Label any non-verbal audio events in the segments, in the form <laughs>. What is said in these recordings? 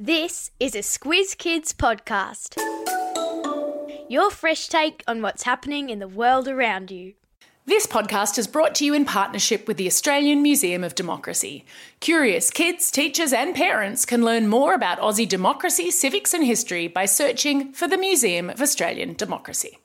This is a Squiz Kids podcast. Your fresh take on what's happening in the world around you. This podcast is brought to you in partnership with the Australian Museum of Democracy. Curious kids, teachers, and parents can learn more about Aussie democracy, civics, and history by searching for the Museum of Australian Democracy.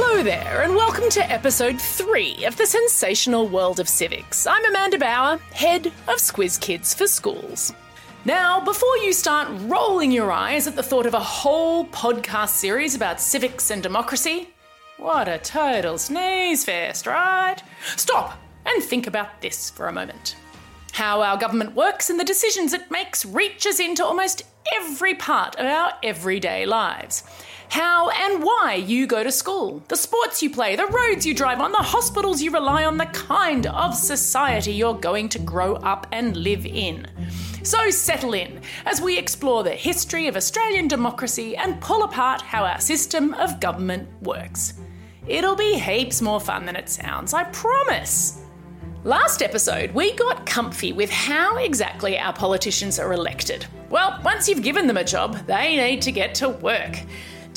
Hello there, and welcome to episode three of the sensational world of civics. I'm Amanda Bower, head of Squiz Kids for Schools. Now, before you start rolling your eyes at the thought of a whole podcast series about civics and democracy, what a total sneeze fest, right? Stop and think about this for a moment. How our government works and the decisions it makes reaches into almost every part of our everyday lives how and why you go to school, the sports you play, the roads you drive on, the hospitals you rely on, the kind of society you're going to grow up and live in. So settle in as we explore the history of Australian democracy and pull apart how our system of government works. It'll be heaps more fun than it sounds, I promise. Last episode, we got comfy with how exactly our politicians are elected. Well, once you've given them a job, they need to get to work.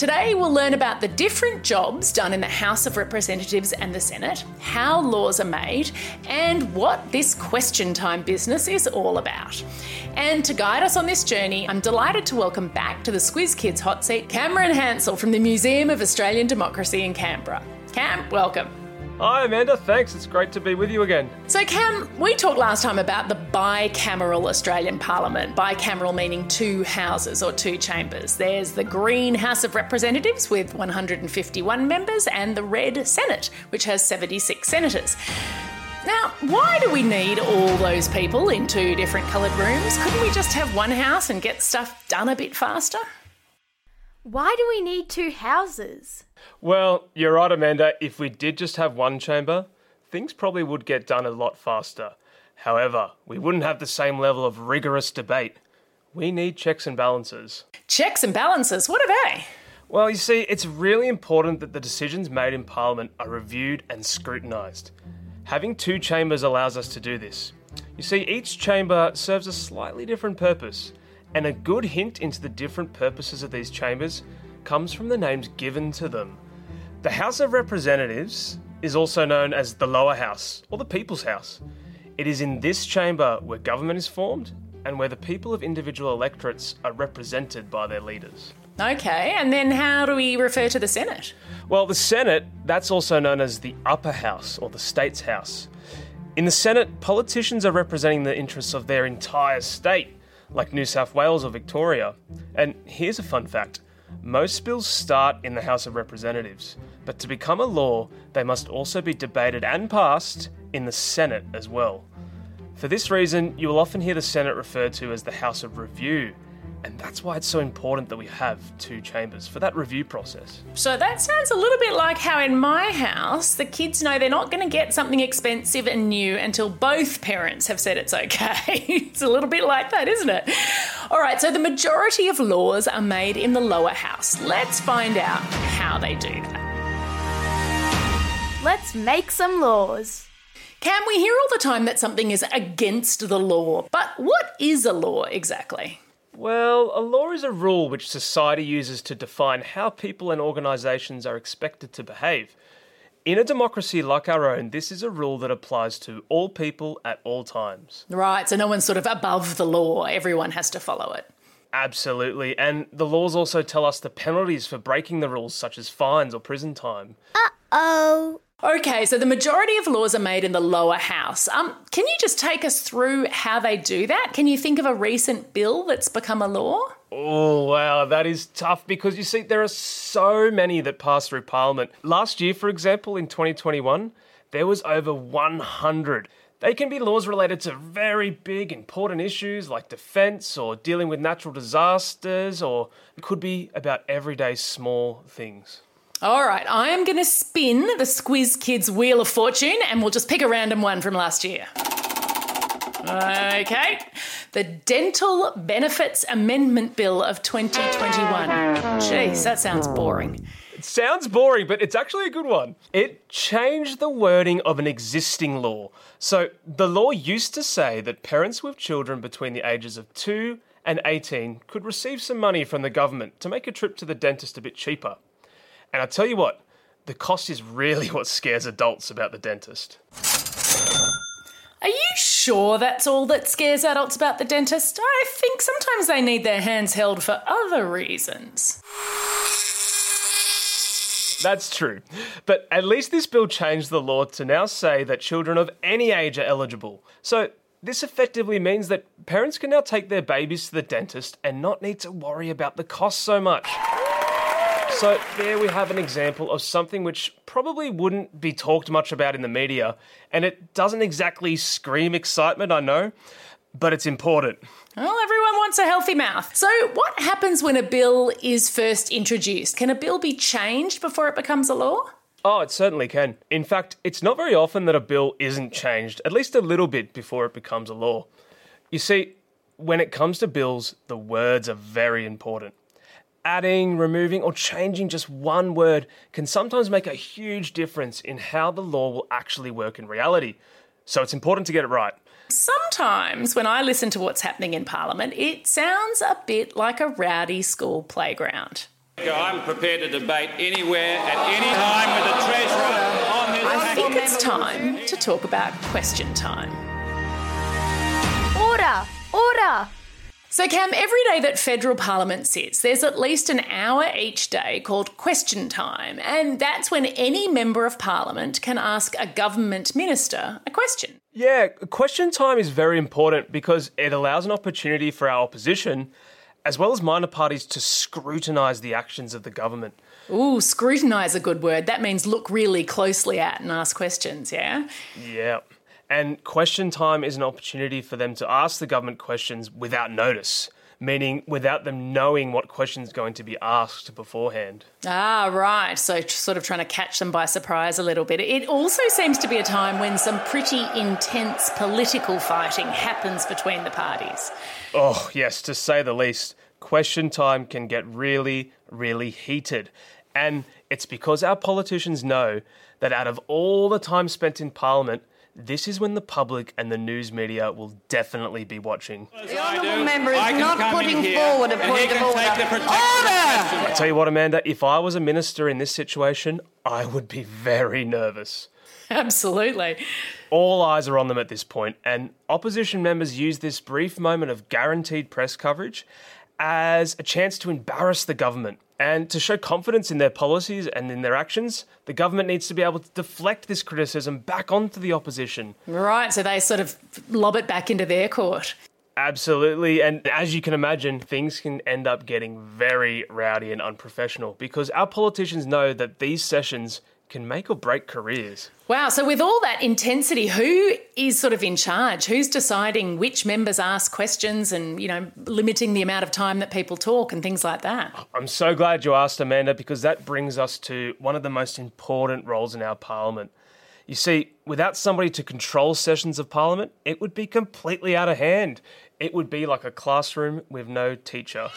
Today, we'll learn about the different jobs done in the House of Representatives and the Senate, how laws are made, and what this question time business is all about. And to guide us on this journey, I'm delighted to welcome back to the Squiz Kids hot seat Cameron Hansell from the Museum of Australian Democracy in Canberra. Cam, welcome. Hi, Amanda. Thanks. It's great to be with you again. So, Cam, we talked last time about the bicameral Australian Parliament. Bicameral meaning two houses or two chambers. There's the Green House of Representatives with 151 members, and the Red Senate, which has 76 senators. Now, why do we need all those people in two different coloured rooms? Couldn't we just have one house and get stuff done a bit faster? Why do we need two houses? Well, you're right, Amanda. If we did just have one chamber, things probably would get done a lot faster. However, we wouldn't have the same level of rigorous debate. We need checks and balances. Checks and balances? What are they? Well, you see, it's really important that the decisions made in Parliament are reviewed and scrutinised. Having two chambers allows us to do this. You see, each chamber serves a slightly different purpose, and a good hint into the different purposes of these chambers comes from the names given to them. The House of Representatives is also known as the Lower House or the People's House. It is in this chamber where government is formed and where the people of individual electorates are represented by their leaders. Okay, and then how do we refer to the Senate? Well, the Senate, that's also known as the Upper House or the State's House. In the Senate, politicians are representing the interests of their entire state, like New South Wales or Victoria. And here's a fun fact most bills start in the House of Representatives, but to become a law, they must also be debated and passed in the Senate as well. For this reason, you will often hear the Senate referred to as the House of Review, and that's why it's so important that we have two chambers for that review process. So that sounds a little bit like how in my house the kids know they're not going to get something expensive and new until both parents have said it's okay. <laughs> it's a little bit like that, isn't it? All right, so the majority of laws are made in the lower house. Let's find out how they do that. Let's make some laws. Can we hear all the time that something is against the law? But what is a law exactly? Well, a law is a rule which society uses to define how people and organisations are expected to behave. In a democracy like our own, this is a rule that applies to all people at all times. Right, so no one's sort of above the law, everyone has to follow it. Absolutely, and the laws also tell us the penalties for breaking the rules, such as fines or prison time. Uh oh. Okay, so the majority of laws are made in the lower house. Um, can you just take us through how they do that? Can you think of a recent bill that's become a law? Oh, wow, that is tough because you see, there are so many that pass through Parliament. Last year, for example, in 2021, there was over 100. They can be laws related to very big, important issues like defence or dealing with natural disasters, or it could be about everyday small things. All right, I am going to spin the Squiz Kids Wheel of Fortune and we'll just pick a random one from last year. Okay, the Dental Benefits Amendment Bill of 2021. Jeez, that sounds boring. It sounds boring, but it's actually a good one. It changed the wording of an existing law. So the law used to say that parents with children between the ages of 2 and 18 could receive some money from the government to make a trip to the dentist a bit cheaper. And I tell you what, the cost is really <laughs> what scares adults about the dentist. Are you sure that's all that scares adults about the dentist? I think sometimes they need their hands held for other reasons. That's true. But at least this bill changed the law to now say that children of any age are eligible. So this effectively means that parents can now take their babies to the dentist and not need to worry about the cost so much. So, there we have an example of something which probably wouldn't be talked much about in the media, and it doesn't exactly scream excitement, I know, but it's important. Well, everyone wants a healthy mouth. So, what happens when a bill is first introduced? Can a bill be changed before it becomes a law? Oh, it certainly can. In fact, it's not very often that a bill isn't changed, at least a little bit before it becomes a law. You see, when it comes to bills, the words are very important adding, removing, or changing just one word can sometimes make a huge difference in how the law will actually work in reality. So it's important to get it right. Sometimes when I listen to what's happening in Parliament, it sounds a bit like a rowdy school playground. I'm prepared to debate anywhere at any time with the Treasurer on this. I think it's time to talk about question time. Order! Order! So, Cam, every day that federal parliament sits, there's at least an hour each day called question time, and that's when any member of parliament can ask a government minister a question. Yeah, question time is very important because it allows an opportunity for our opposition, as well as minor parties, to scrutinise the actions of the government. Ooh, scrutinise a good word. That means look really closely at and ask questions, yeah? Yeah. And question time is an opportunity for them to ask the government questions without notice, meaning without them knowing what question's going to be asked beforehand. Ah, right. So, sort of trying to catch them by surprise a little bit. It also seems to be a time when some pretty intense political fighting happens between the parties. Oh, yes, to say the least. Question time can get really, really heated. And it's because our politicians know that out of all the time spent in Parliament, this is when the public and the news media will definitely be watching. The honourable member is not putting forward a point of order. Order! I tell you what, Amanda, if I was a minister in this situation, I would be very nervous. Absolutely. All eyes are on them at this point, and opposition members use this brief moment of guaranteed press coverage as a chance to embarrass the government. And to show confidence in their policies and in their actions, the government needs to be able to deflect this criticism back onto the opposition. Right, so they sort of lob it back into their court. Absolutely. And as you can imagine, things can end up getting very rowdy and unprofessional because our politicians know that these sessions can make or break careers. Wow, so with all that intensity, who is sort of in charge? Who's deciding which members ask questions and, you know, limiting the amount of time that people talk and things like that? I'm so glad you asked, Amanda, because that brings us to one of the most important roles in our parliament. You see, without somebody to control sessions of parliament, it would be completely out of hand. It would be like a classroom with no teacher.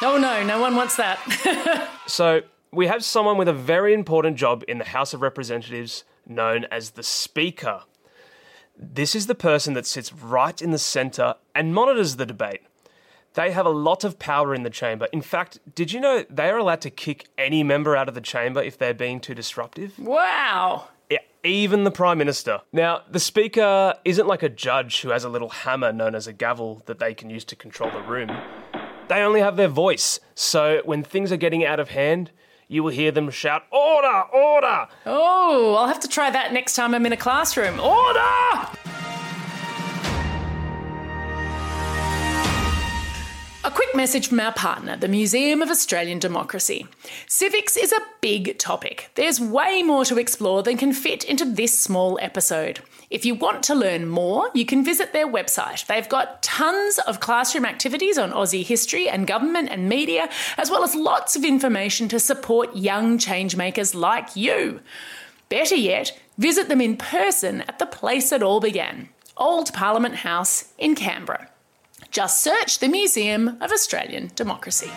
Oh no, no one wants that. <laughs> so, we have someone with a very important job in the House of Representatives known as the Speaker. This is the person that sits right in the centre and monitors the debate. They have a lot of power in the chamber. In fact, did you know they are allowed to kick any member out of the chamber if they're being too disruptive? Wow. Yeah, even the Prime Minister. Now, the Speaker isn't like a judge who has a little hammer known as a gavel that they can use to control the room. They only have their voice, so when things are getting out of hand, you will hear them shout, Order! Order! Oh, I'll have to try that next time I'm in a classroom. Order! A quick message from our partner, the Museum of Australian Democracy. Civics is a big topic. There's way more to explore than can fit into this small episode. If you want to learn more, you can visit their website. They've got tons of classroom activities on Aussie history and government and media, as well as lots of information to support young changemakers like you. Better yet, visit them in person at the place it all began Old Parliament House in Canberra. Just search the Museum of Australian Democracy.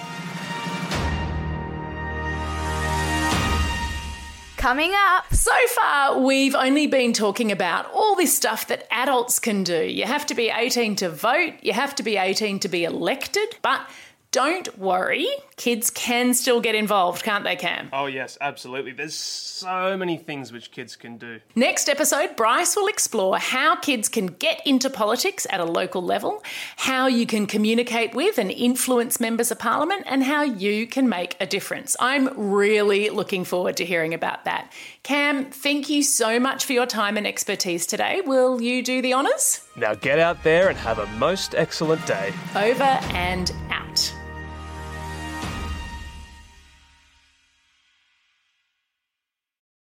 Coming up. So far, we've only been talking about all this stuff that adults can do. You have to be 18 to vote, you have to be 18 to be elected, but don't worry, kids can still get involved, can't they, Cam? Oh, yes, absolutely. There's so many things which kids can do. Next episode, Bryce will explore how kids can get into politics at a local level, how you can communicate with and influence members of parliament, and how you can make a difference. I'm really looking forward to hearing about that. Cam, thank you so much for your time and expertise today. Will you do the honours? Now get out there and have a most excellent day. Over and